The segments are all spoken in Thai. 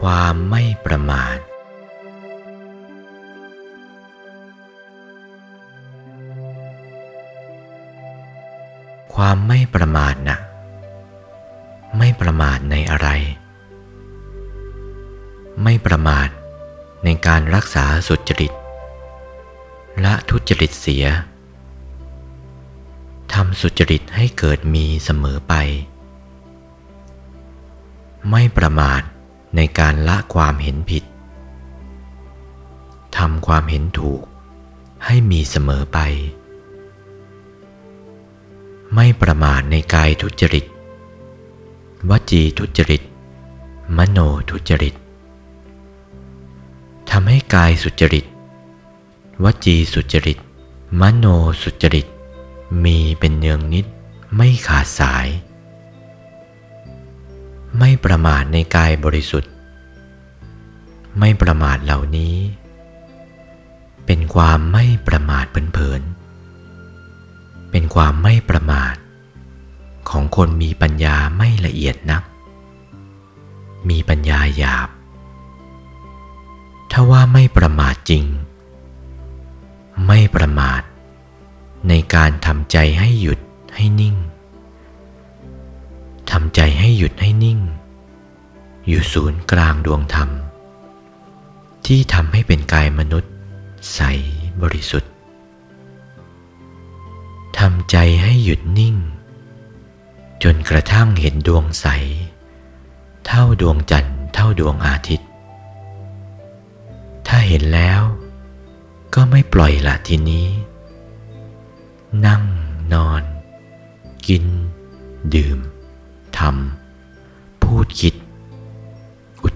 ความาทความไม่ประมาทนะ ไม่ประมาทในอะไร ไม่ประมาทในการรักษาสุจริตละทุจริตเสียทำสุจริตให้เกิดมีเสมอไป ไม่ประมาท ในการละความเห็นผิดทำความเห็นถูกให้มีเสมอไป ไม่ประมาทในกายทุจริต วจีทุจริต มโนทุจริตทำให้กายสุจริต วจีสุจริต มโนสุจริต มีเป็นเนืองนิดไม่ขาดสาย ไม่ประมาทในกายบริสุทธิ์ ไม่ประมาทเหล่านี้ เป็นความไม่ประมาทเผินๆเป็นความไม่ประมาท ของคนมีปัญญาไม่ละเอียดนัก มีปัญญาหยาบ ถ้าว่าไม่ประมาทจริง ไม่ประมาท ในการทำใจให้หยุดให้นิ่ง ทำใจให้หยุดให้นิ่ง อยู่ศูนย์กลางดวงธรรม ที่ทำให้เป็นกายมนุษย์ ใสบริสุทธิ์ทำใจให้หยุดนิ่ง จนกระทั่งเห็นดวงใส เท่าดวงจันทร์เท่าดวงอาทิตย์ ถ้าเห็นแล้วก็ไม่ปล่อยละทีนี้ นั่ง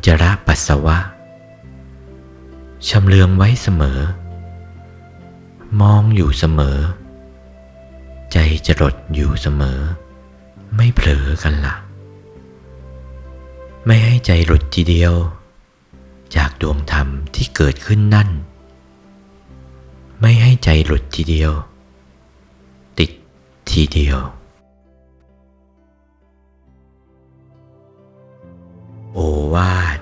จระปัสสาวะชำเลืองไว้เสมอ มองอยู่เสมอ ใจจรดอยู่เสมอ ไม่เผลอกันล่ะ ไม่ให้ใจหลุดทีเดียว จากดวงธรรมที่เกิดขึ้นนั่น ไม่ให้ใจหลุดทีเดียว ติดทีเดียว วาท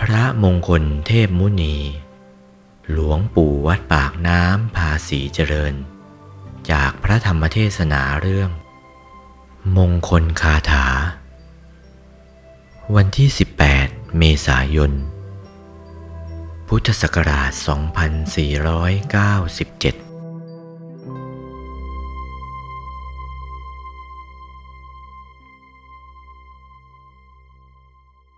พระมงคลเทพมุนี หลวงปู่วัดปากน้ำภาษีเจริญ จากพระธรรมเทศนาเรื่อง มงคลคาถา วันที่ 18 เมษายน พุทธศักราช 2497